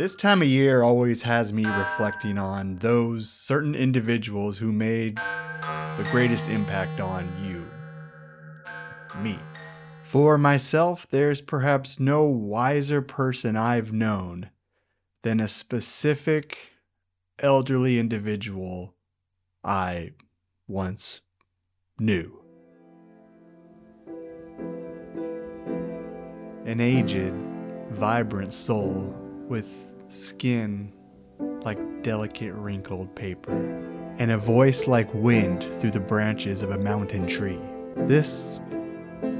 This time of year always has me reflecting on those certain individuals who made the greatest impact on you. Me. For myself, there's perhaps no wiser person I've known than a specific elderly individual I once knew. An aged, vibrant soul with skin like delicate wrinkled paper, and a voice like wind through the branches of a mountain tree. This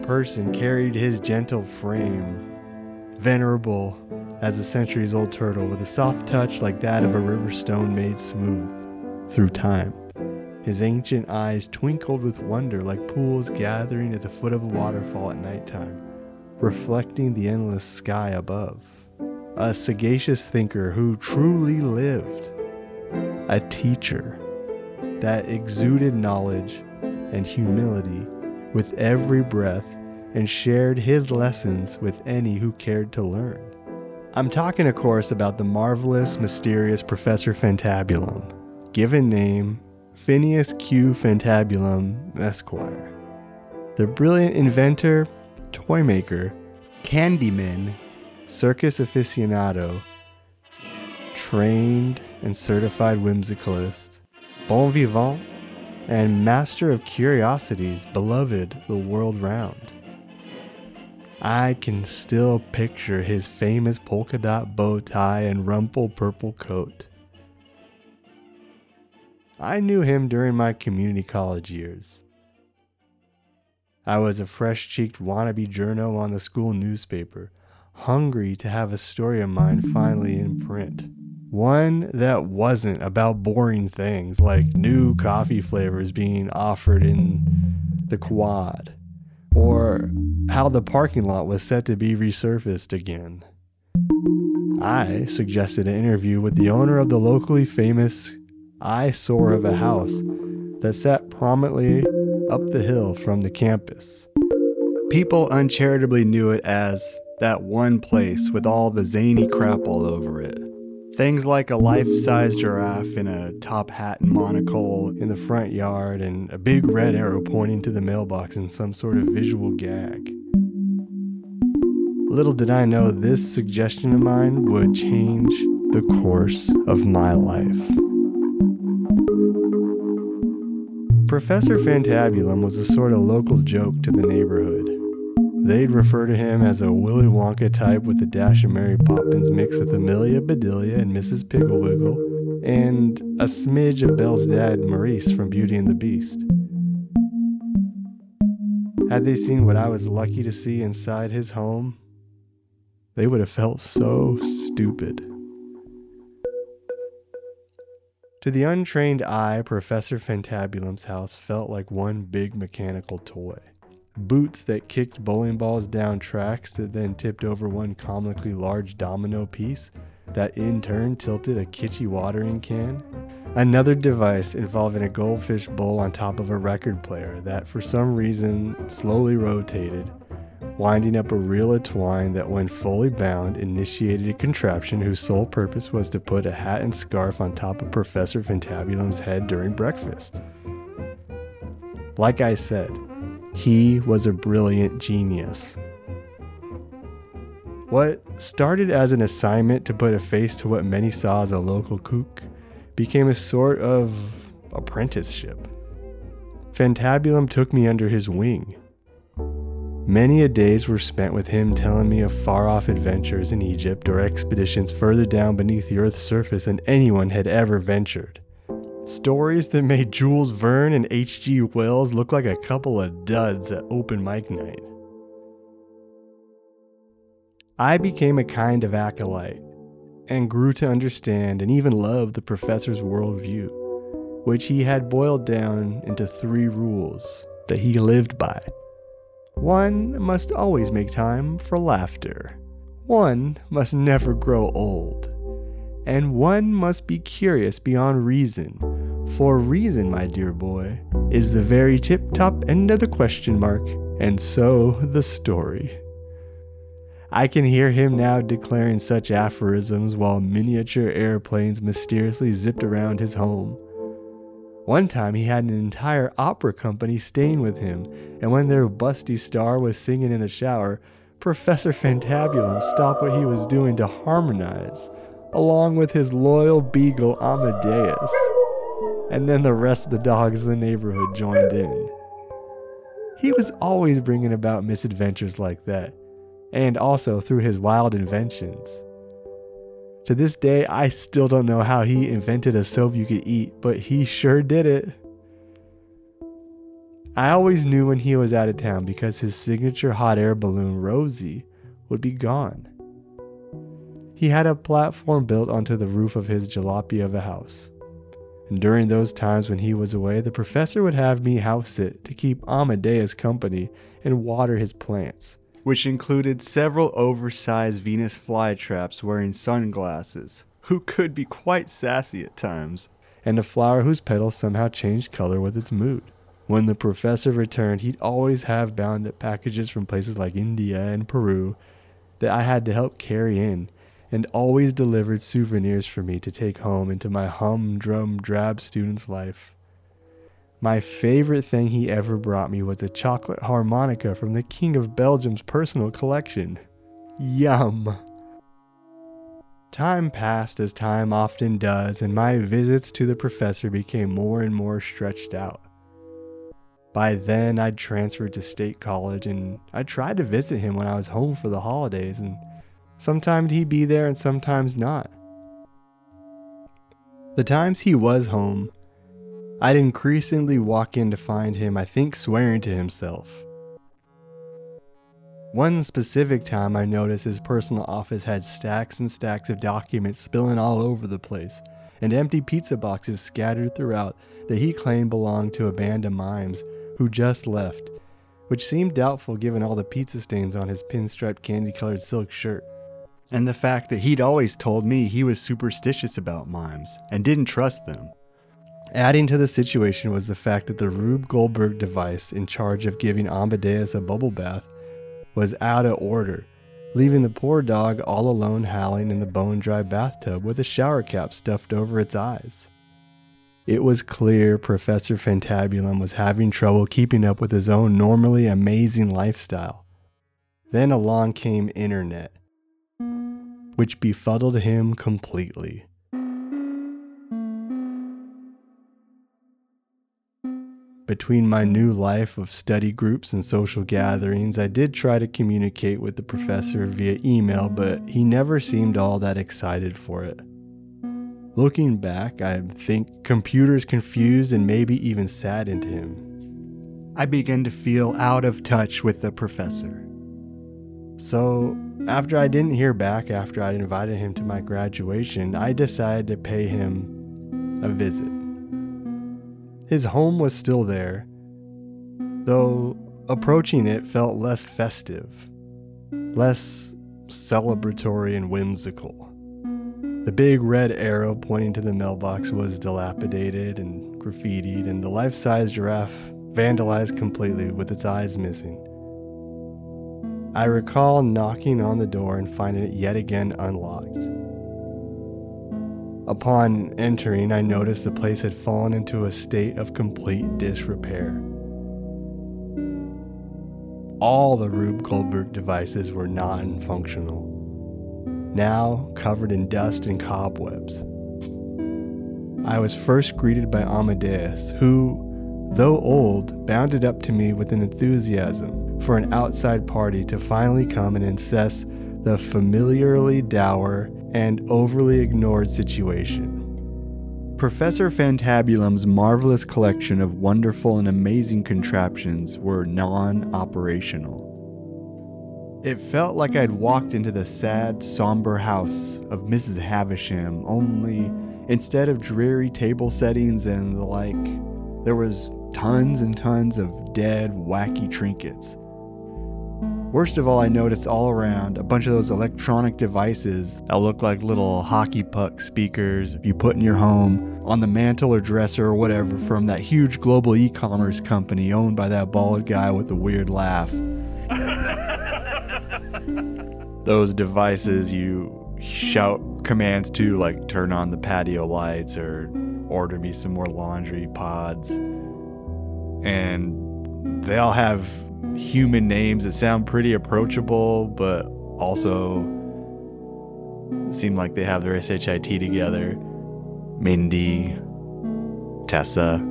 person carried his gentle frame, venerable as a centuries old turtle, with a soft touch like that of a river stone made smooth through time. His ancient eyes twinkled with wonder like pools gathering at the foot of a waterfall at nighttime, reflecting the endless sky above a sagacious thinker who truly lived, a teacher that exuded knowledge and humility with every breath and shared his lessons with any who cared to learn. I'm talking, of course, about the marvelous, mysterious Professor Fantabulum, given name Phineas Q. Fantabulum, Esquire. The brilliant inventor, toymaker, candyman, circus aficionado, trained and certified whimsicalist, bon vivant, and master of curiosities beloved the world round. I can still picture his famous polka dot bow tie and rumple purple coat. I knew him during my community college years. I was a fresh cheeked wannabe journo on the school newspaper hungry to have a story of mine finally in print. One that wasn't about boring things like new coffee flavors being offered in the quad, or how the parking lot was set to be resurfaced again. I suggested an interview with the owner of the locally famous eyesore of a house that sat prominently up the hill from the campus. People uncharitably knew it as that one place with all the zany crap all over it. Things like a life size giraffe in a top hat and monocle in the front yard, and a big red arrow pointing to the mailbox in some sort of visual gag. Little did I know this suggestion of mine would change the course of my life. Professor Fantabulum was a sort of local joke to the neighborhood. They'd refer to him as a Willy Wonka type with a dash of Mary Poppins mixed with Amelia Bedelia and Mrs. Pigglewiggle, and a smidge of Belle's dad, Maurice, from Beauty and the Beast. Had they seen what I was lucky to see inside his home, they would have felt so stupid. To the untrained eye, Professor Fantabulum's house felt like one big mechanical toy boots that kicked bowling balls down tracks that then tipped over one comically large domino piece that in turn tilted a kitschy watering can. Another device involving a goldfish bowl on top of a record player that for some reason slowly rotated, winding up a reel of twine that, when fully bound, initiated a contraption whose sole purpose was to put a hat and scarf on top of Professor Fantabulum's head during breakfast. Like I said, he was a brilliant genius. What started as an assignment to put a face to what many saw as a local kook became a sort of apprenticeship. Fantabulum took me under his wing. Many a days were spent with him telling me of far off adventures in Egypt or expeditions further down beneath the earth's surface than anyone had ever ventured. Stories that made Jules Verne and H.G. Wells look like a couple of duds at open mic night. I became a kind of acolyte and grew to understand and even love the professor's worldview, which he had boiled down into three rules that he lived by. One must always make time for laughter. One must never grow old. And one must be curious beyond reason for reason, my dear boy, is the very tip top end of the question mark, and so the story. I can hear him now declaring such aphorisms while miniature airplanes mysteriously zipped around his home. One time he had an entire opera company staying with him, and when their busty star was singing in the shower, Professor Fantabulum stopped what he was doing to harmonize, along with his loyal beagle Amadeus. And then the rest of the dogs in the neighborhood joined in. He was always bringing about misadventures like that, and also through his wild inventions. To this day, I still don't know how he invented a soap you could eat, but he sure did it. I always knew when he was out of town because his signature hot air balloon, Rosie, would be gone. He had a platform built onto the roof of his jalopy of a house. And during those times when he was away, the professor would have me house sit to keep Amadeus company and water his plants which included several oversized Venus flytraps wearing sunglasses, who could be quite sassy at times, and a flower whose petals somehow changed color with its mood. When the professor returned, he'd always have bound up packages from places like India and Peru that I had to help carry in, and always delivered souvenirs for me to take home into my humdrum, drab student's life. My favorite thing he ever brought me was a chocolate harmonica from the King of Belgium's personal collection. Yum! Time passed as time often does, and my visits to the professor became more and more stretched out. By then, I'd transferred to state college, and I tried to visit him when I was home for the holidays, and sometimes he'd be there and sometimes not. The times he was home, I'd increasingly walk in to find him, I think, swearing to himself. One specific time, I noticed his personal office had stacks and stacks of documents spilling all over the place, and empty pizza boxes scattered throughout that he claimed belonged to a band of mimes who just left, which seemed doubtful given all the pizza stains on his pinstriped candy colored silk shirt. And the fact that he'd always told me he was superstitious about mimes and didn't trust them. Adding to the situation was the fact that the Rube Goldberg device in charge of giving Amadeus a bubble bath was out of order, leaving the poor dog all alone howling in the bone dry bathtub with a shower cap stuffed over its eyes. It was clear Professor Fantabulum was having trouble keeping up with his own normally amazing lifestyle. Then along came internet, which befuddled him completely. Between my new life of study groups and social gatherings, I did try to communicate with the professor via email, but he never seemed all that excited for it. Looking back, I think computers confused and maybe even saddened him. I began to feel out of touch with the professor. So, after I didn't hear back after I'd invited him to my graduation, I decided to pay him a visit. His home was still there, though approaching it felt less festive, less celebratory and whimsical. The big red arrow pointing to the mailbox was dilapidated and graffitied, and the life size giraffe vandalized completely with its eyes missing. I recall knocking on the door and finding it yet again unlocked. Upon entering, I noticed the place had fallen into a state of complete disrepair. All the Rube Goldberg devices were non functional, now covered in dust and cobwebs. I was first greeted by Amadeus, who, though old, bounded up to me with an enthusiasm for an outside party to finally come and assess the familiarly dour and overly ignored situation. Professor Fantabulum's marvelous collection of wonderful and amazing contraptions were non operational. It felt like I'd walked into the sad, somber house of Mrs. Havisham, only instead of dreary table settings and the like, there was tons and tons of dead, wacky trinkets Worst of all, I noticed all around a bunch of those electronic devices that look like little hockey puck speakers you put in your home, on the mantle or dresser or whatever from that huge global e commerce company owned by that bald guy with the weird laugh. those devices you shout commands to, like turn on the patio lights or order me some more laundry pods. And they all have human names that sound pretty approachable, but also seem like they have their SHIT together. Mindy, Tessa.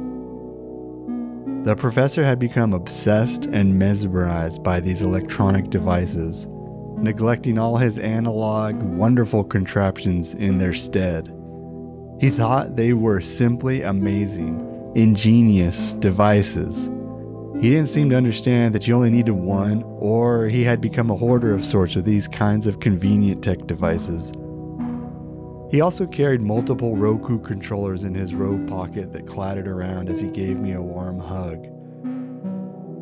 The professor had become obsessed and mesmerized by these electronic devices, neglecting all his analog, wonderful contraptions in their stead. He thought they were simply amazing, ingenious devices. He didn't seem to understand that you only needed one, or he had become a hoarder of sorts of these kinds of convenient tech devices. He also carried multiple Roku controllers in his robe pocket that clattered around as he gave me a warm hug.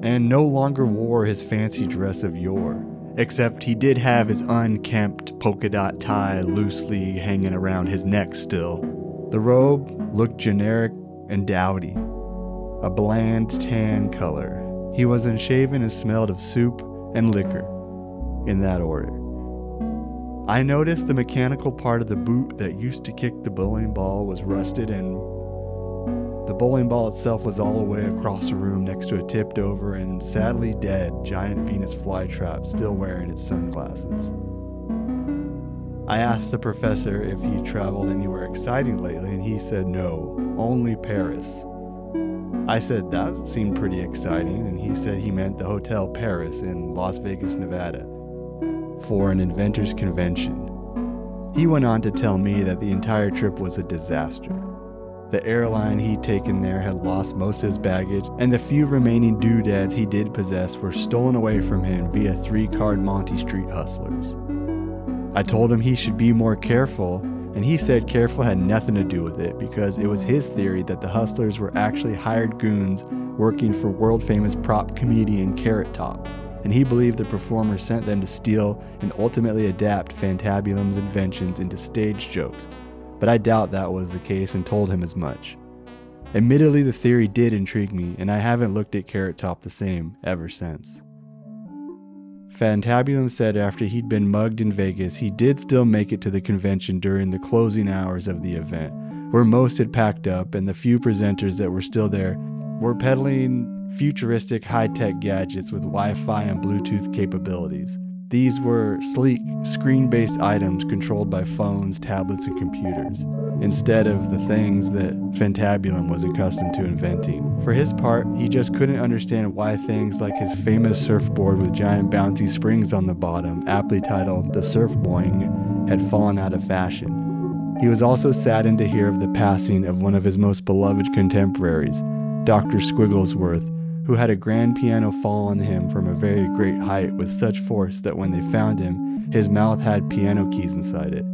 And no longer wore his fancy dress of yore, except he did have his unkempt polka dot tie loosely hanging around his neck still. The robe looked generic and dowdy, a bland tan color. He was unshaven and smelled of soup and liquor, in that order. I noticed the mechanical part of the boot that used to kick the bowling ball was rusted, and the bowling ball itself was all the way across the room next to a tipped over and sadly dead giant Venus flytrap still wearing its sunglasses. I asked the professor if he traveled anywhere exciting lately, and he said no, only Paris. I said that seemed pretty exciting, and he said he meant the Hotel Paris in Las Vegas, Nevada for an inventors convention. He went on to tell me that the entire trip was a disaster. The airline he'd taken there had lost most of his baggage, and the few remaining doodads he did possess were stolen away from him via three card Monte Street hustlers. I told him he should be more careful, and he said careful had nothing to do with it because it was his theory that the hustlers were actually hired goons working for world famous prop comedian Carrot Top and he believed the performer sent them to steal and ultimately adapt Fantabulum's inventions into stage jokes, but I doubt that was the case and told him as much. Admittedly, the theory did intrigue me, and I haven't looked at Carrot Top the same ever since. Fantabulum said after he'd been mugged in Vegas, he did still make it to the convention during the closing hours of the event, where most had packed up and the few presenters that were still there were peddling futuristic high tech gadgets with Wi Fi and Bluetooth capabilities. These were sleek, screen based items controlled by phones, tablets, and computers, instead of the things that Fantabulum was accustomed to inventing. For his part, he just couldn't understand why things like his famous surfboard with giant bouncy springs on the bottom, aptly titled the Surf Boing, had fallen out of fashion. He was also saddened to hear of the passing of one of his most beloved contemporaries, Dr. Squigglesworth, who had a grand piano fall on him from a very great height with such force that when they found him, his mouth had piano keys inside it.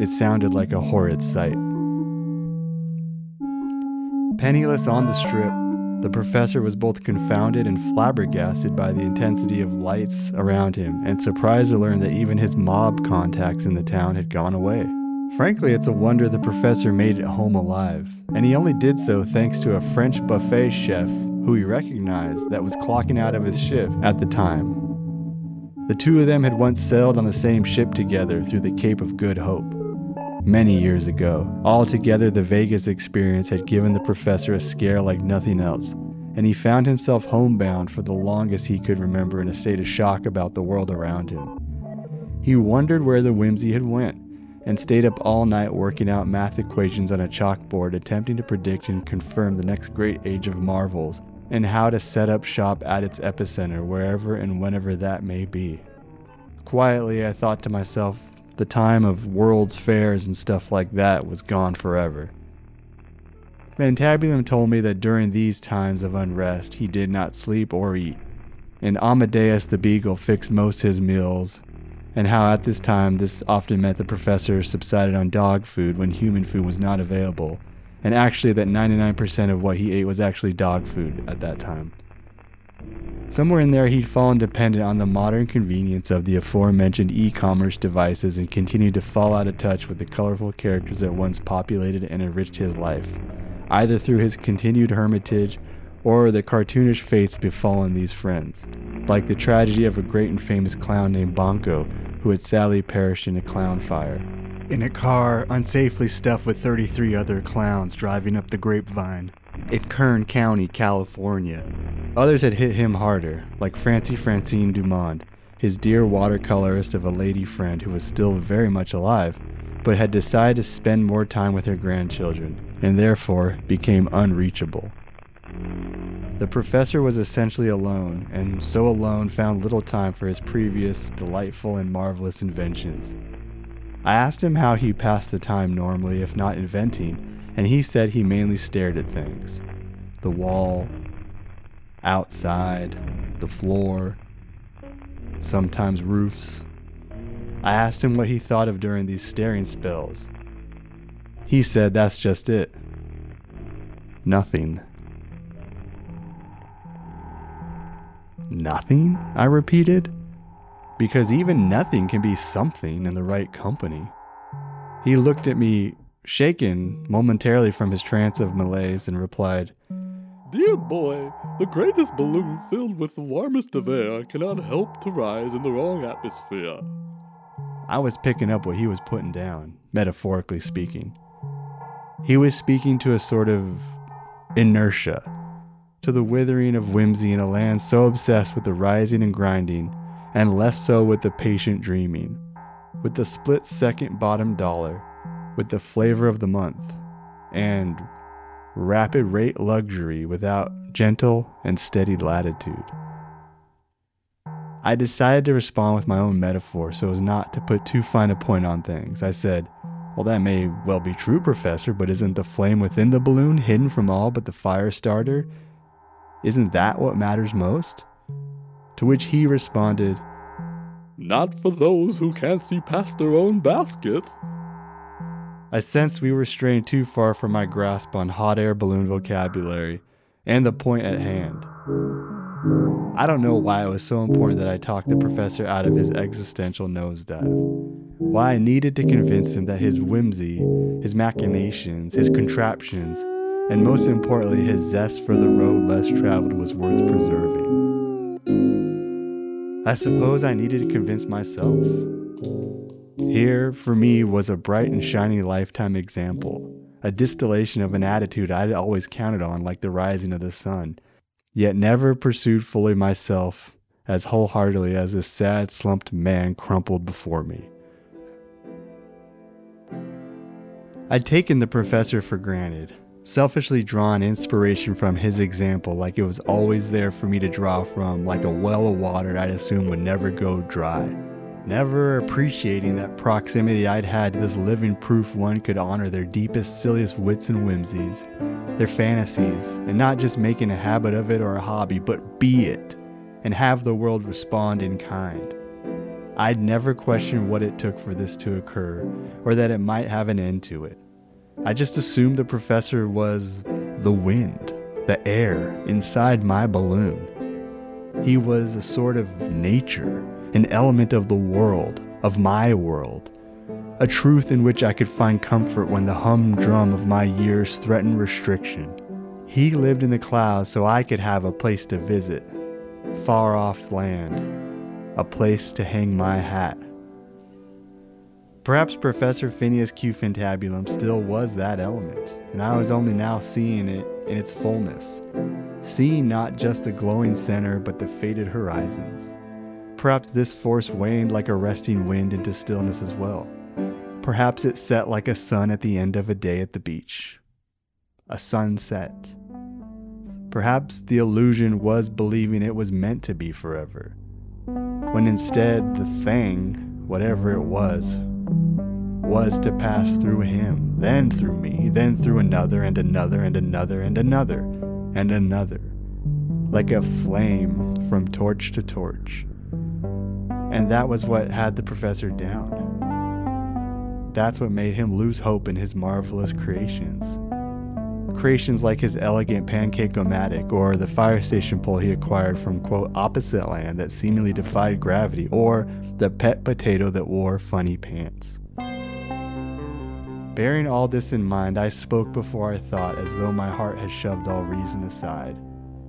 It sounded like a horrid sight. Penniless on the strip, the professor was both confounded and flabbergasted by the intensity of lights around him and surprised to learn that even his mob contacts in the town had gone away. Frankly, it's a wonder the professor made it home alive, and he only did so thanks to a French buffet chef who he recognized that was clocking out of his shift at the time. The two of them had once sailed on the same ship together through the Cape of Good Hope. Many years ago, altogether the Vegas experience had given the professor a scare like nothing else, and he found himself homebound for the longest he could remember in a state of shock about the world around him. He wondered where the whimsy had went, and stayed up all night working out math equations on a chalkboard attempting to predict and confirm the next great age of marvels and how to set up shop at its epicenter, wherever and whenever that may be. Quietly, I thought to myself, the time of world's fairs and stuff like that was gone forever. Fantabulum told me that during these times of unrest he did not sleep or eat, and Amadeus the Beagle fixed most his meals, and how at this time this often meant the professor subsided on dog food when human food was not available, and actually that 99% of what he ate was actually dog food at that time. Somewhere in there, he'd fallen dependent on the modern convenience of the aforementioned e commerce devices and continued to fall out of touch with the colorful characters that once populated and enriched his life, either through his continued hermitage or the cartoonish fates befallen these friends, like the tragedy of a great and famous clown named Banco, who had sadly perished in a clown fire. In a car unsafely stuffed with 33 other clowns driving up the grapevine in Kern County, California. Others had hit him harder, like Francie Francine Dumond, his dear watercolorist of a lady friend who was still very much alive, but had decided to spend more time with her grandchildren, and therefore became unreachable. The professor was essentially alone, and so alone found little time for his previous delightful and marvelous inventions. I asked him how he passed the time normally if not inventing, and he said he mainly stared at things the wall, outside, the floor, sometimes roofs. I asked him what he thought of during these staring spells. He said that's just it. Nothing. Nothing? I repeated. Because even nothing can be something in the right company. He looked at me, shaken momentarily from his trance of malaise, and replied, Dear boy, the greatest balloon filled with the warmest of air cannot help to rise in the wrong atmosphere. I was picking up what he was putting down, metaphorically speaking. He was speaking to a sort of inertia, to the withering of whimsy in a land so obsessed with the rising and grinding, and less so with the patient dreaming, with the split second bottom dollar, with the flavor of the month, and rapid rate luxury without gentle and steady latitude. I decided to respond with my own metaphor so as not to put too fine a point on things. I said, Well, that may well be true, Professor, but isn't the flame within the balloon hidden from all but the fire starter? Isn't that what matters most? To which he responded, Not for those who can't see past their own basket. I sensed we were straying too far from my grasp on hot air balloon vocabulary and the point at hand. I don't know why it was so important that I talked the professor out of his existential nosedive. Why I needed to convince him that his whimsy, his machinations, his contraptions, and most importantly, his zest for the road less traveled was worth preserving. I suppose I needed to convince myself. Here, for me, was a bright and shiny lifetime example, a distillation of an attitude I'd always counted on like the rising of the sun, yet never pursued fully myself as wholeheartedly as this sad, slumped man crumpled before me. I'd taken the professor for granted, selfishly drawn inspiration from his example like it was always there for me to draw from, like a well of water I'd assume would never go dry. Never appreciating that proximity I'd had to this living proof one could honor their deepest, silliest wits and whimsies, their fantasies, and not just making a habit of it or a hobby, but be it, and have the world respond in kind. I'd never questioned what it took for this to occur, or that it might have an end to it. I just assumed the professor was the wind, the air inside my balloon. He was a sort of nature, an element of the world, of my world, a truth in which I could find comfort when the humdrum of my years threatened restriction. He lived in the clouds so I could have a place to visit, far off land, a place to hang my hat. Perhaps Professor Phineas Q Fantabulum still was that element, and I was only now seeing it in its fullness, seeing not just the glowing center but the faded horizons. Perhaps this force waned like a resting wind into stillness as well. Perhaps it set like a sun at the end of a day at the beach. A sunset. Perhaps the illusion was believing it was meant to be forever, when instead the thing, whatever it was, was to pass through him, then through me, then through another and another and another and another and another, like a flame from torch to torch. And that was what had the professor down. That's what made him lose hope in his marvelous creations. Creations like his elegant pancake-o-matic or the fire station pole he acquired from quote opposite land that seemingly defied gravity or the pet potato that wore funny pants. Bearing all this in mind, I spoke before I thought as though my heart had shoved all reason aside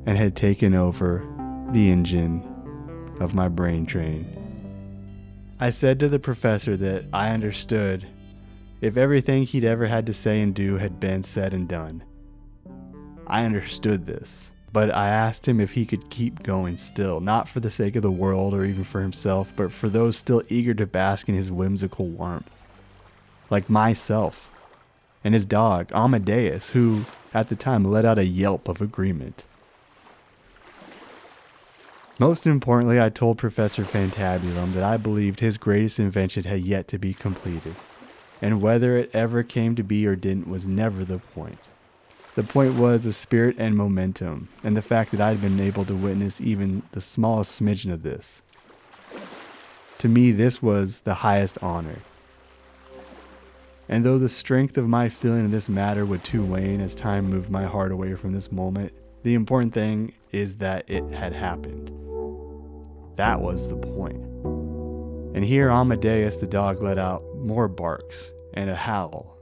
and had taken over the engine of my brain train. I said to the professor that I understood if everything he'd ever had to say and do had been said and done. I understood this, but I asked him if he could keep going still, not for the sake of the world or even for himself, but for those still eager to bask in his whimsical warmth. Like myself and his dog, Amadeus, who at the time let out a yelp of agreement. Most importantly, I told Professor Fantabulum that I believed his greatest invention had yet to be completed, and whether it ever came to be or didn't was never the point. The point was the spirit and momentum, and the fact that I'd been able to witness even the smallest smidgen of this. To me, this was the highest honor. And though the strength of my feeling in this matter would too wane as time moved my heart away from this moment, the important thing is that it had happened. That was the point. And here Amadeus the dog let out more barks and a howl.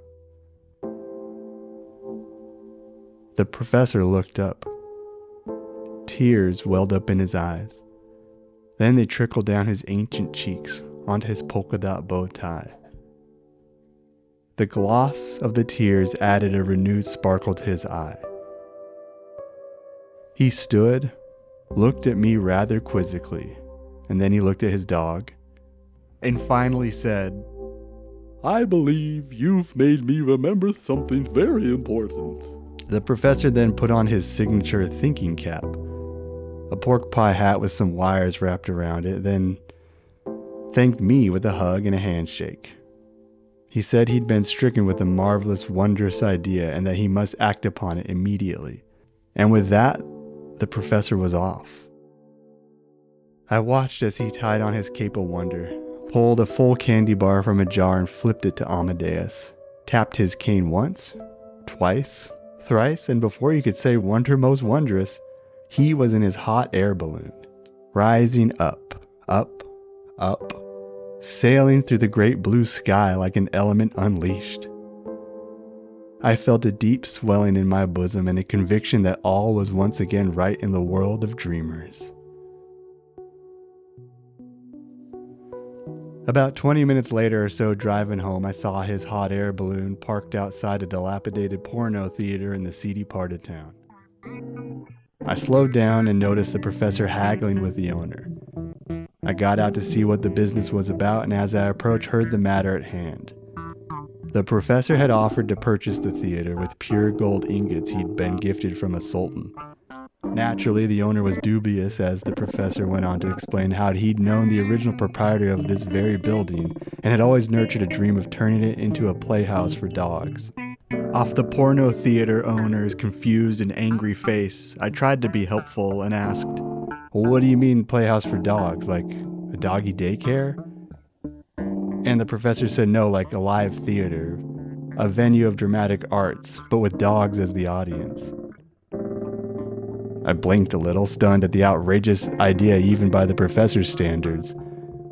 The professor looked up. Tears welled up in his eyes. Then they trickled down his ancient cheeks onto his polka dot bow tie. The gloss of the tears added a renewed sparkle to his eye. He stood, looked at me rather quizzically, and then he looked at his dog, and finally said, I believe you've made me remember something very important. The professor then put on his signature thinking cap, a pork pie hat with some wires wrapped around it, then thanked me with a hug and a handshake. He said he'd been stricken with a marvelous, wondrous idea and that he must act upon it immediately. And with that, the professor was off. I watched as he tied on his cape of wonder, pulled a full candy bar from a jar and flipped it to Amadeus, tapped his cane once, twice, thrice, and before you could say wonder most wondrous, he was in his hot air balloon, rising up, up, up, sailing through the great blue sky like an element unleashed. I felt a deep swelling in my bosom and a conviction that all was once again right in the world of dreamers. About 20 minutes later or so, driving home, I saw his hot air balloon parked outside a dilapidated porno theater in the seedy part of town. I slowed down and noticed the professor haggling with the owner. I got out to see what the business was about, and as I approached, heard the matter at hand. The professor had offered to purchase the theater with pure gold ingots he'd been gifted from a sultan. Naturally, the owner was dubious as the professor went on to explain how he'd known the original proprietor of this very building and had always nurtured a dream of turning it into a playhouse for dogs. Off the porno theater owner's confused and angry face, I tried to be helpful and asked, Well, what do you mean playhouse for dogs? Like a doggy daycare? And the professor said, No, like a live theater, a venue of dramatic arts, but with dogs as the audience. I blinked a little, stunned at the outrageous idea even by the professor's standards.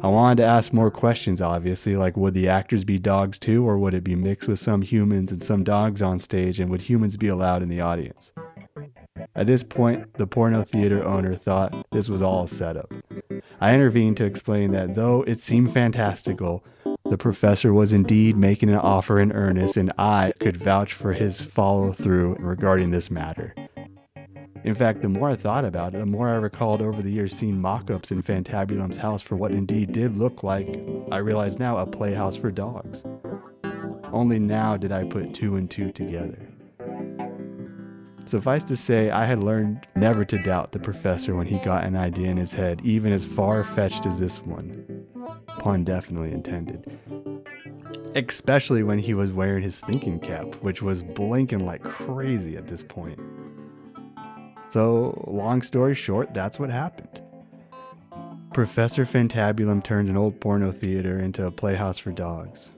I wanted to ask more questions, obviously, like would the actors be dogs too, or would it be mixed with some humans and some dogs on stage, and would humans be allowed in the audience? At this point, the porno theater owner thought this was all a setup. I intervened to explain that though it seemed fantastical, the professor was indeed making an offer in earnest, and I could vouch for his follow through regarding this matter. In fact, the more I thought about it, the more I recalled over the years seeing mock ups in Fantabulum's house for what indeed did look like, I realize now, a playhouse for dogs. Only now did I put two and two together. Suffice to say, I had learned never to doubt the professor when he got an idea in his head, even as far fetched as this one. Pun definitely intended. Especially when he was wearing his thinking cap, which was blinking like crazy at this point. So, long story short, that's what happened. Professor Fantabulum turned an old porno theater into a playhouse for dogs.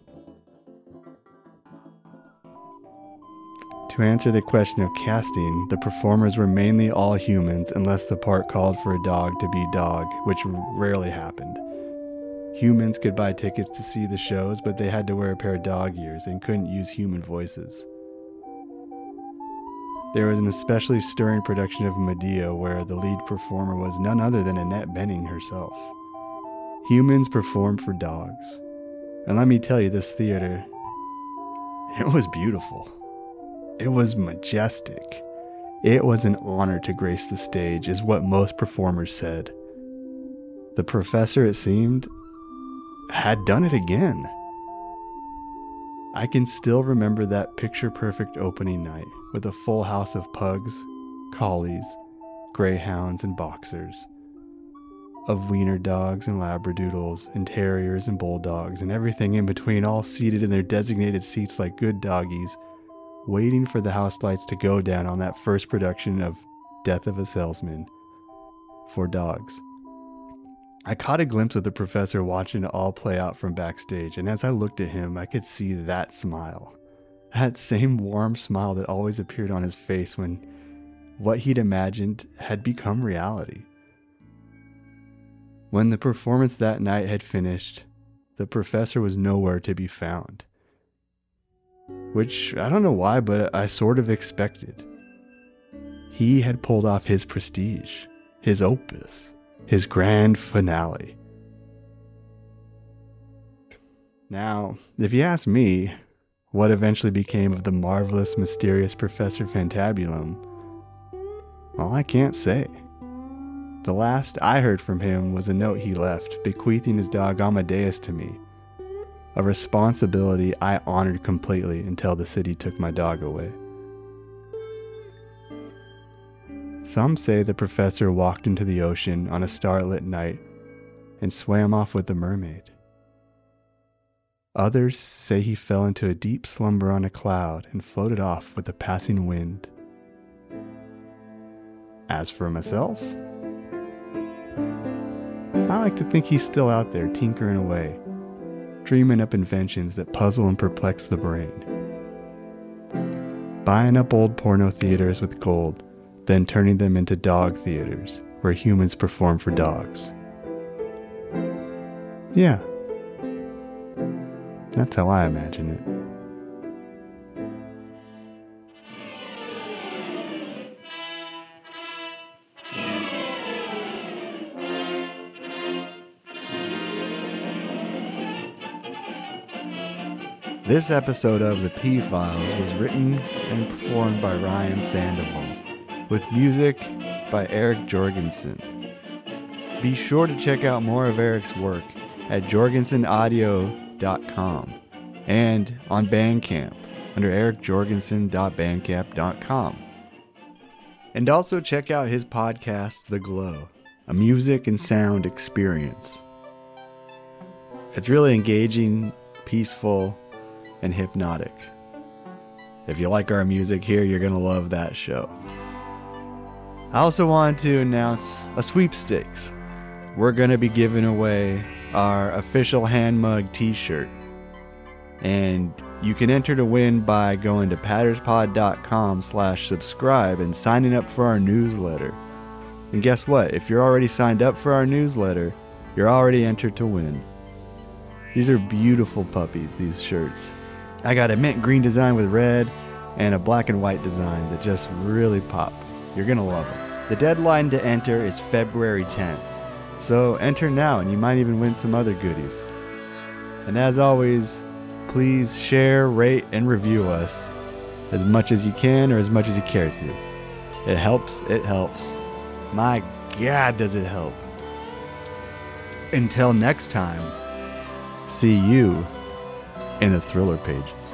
To answer the question of casting, the performers were mainly all humans unless the part called for a dog to be dog, which rarely happened. Humans could buy tickets to see the shows, but they had to wear a pair of dog ears and couldn't use human voices. There was an especially stirring production of Medea where the lead performer was none other than Annette Bening herself. Humans perform for dogs. And let me tell you, this theater, it was beautiful. It was majestic. It was an honor to grace the stage, is what most performers said. The professor, it seemed, had done it again. I can still remember that picture perfect opening night with a full house of pugs, collies, greyhounds, and boxers, of wiener dogs and labradoodles, and terriers and bulldogs, and everything in between, all seated in their designated seats like good doggies, waiting for the house lights to go down on that first production of Death of a Salesman for dogs. I caught a glimpse of the professor watching it all play out from backstage, and as I looked at him, I could see that smile. That same warm smile that always appeared on his face when what he'd imagined had become reality. When the performance that night had finished, the professor was nowhere to be found. Which I don't know why, but I sort of expected. He had pulled off his prestige, his opus his grand finale. Now, if you ask me, what eventually became of the marvelous, mysterious Professor Fantabulum, well, I can't say. The last I heard from him was a note he left, bequeathing his dog Amadeus to me. A responsibility I honored completely until the city took my dog away. Some say the professor walked into the ocean on a starlit night and swam off with the mermaid. Others say he fell into a deep slumber on a cloud and floated off with the passing wind. As for myself, I like to think he's still out there tinkering away, dreaming up inventions that puzzle and perplex the brain. Buying up old porno theaters with gold then turning them into dog theaters where humans perform for dogs. Yeah, that's how I imagine it. This episode of The P Files was written and performed by Ryan Sandoval with music by Erik Jourgensen. Be sure to check out more of Erik's work at jorgensenaudio.com and on Bandcamp under erikjourgensen.bandcamp.com. And also check out his podcast, The Glow, a music and sound experience. It's really engaging, peaceful, and hypnotic. If you like our music here, you're going to love that show. I also wanted to announce a sweepstakes. We're going to be giving away our official hand mug t-shirt. And you can enter to win by going to patterspod.com slash subscribe and signing up for our newsletter. And guess what? If you're already signed up for our newsletter, you're already entered to win. These are beautiful puppies, these shirts. I got a mint green design with red and a black and white design that just really pop. You're going to love them. The deadline to enter is February 10th. So enter now and you might even win some other goodies. And as always, please share, rate, and review us as much as you can or as much as you care to. It helps, it helps. My God, does it help. Until next time, see you in the thriller pages.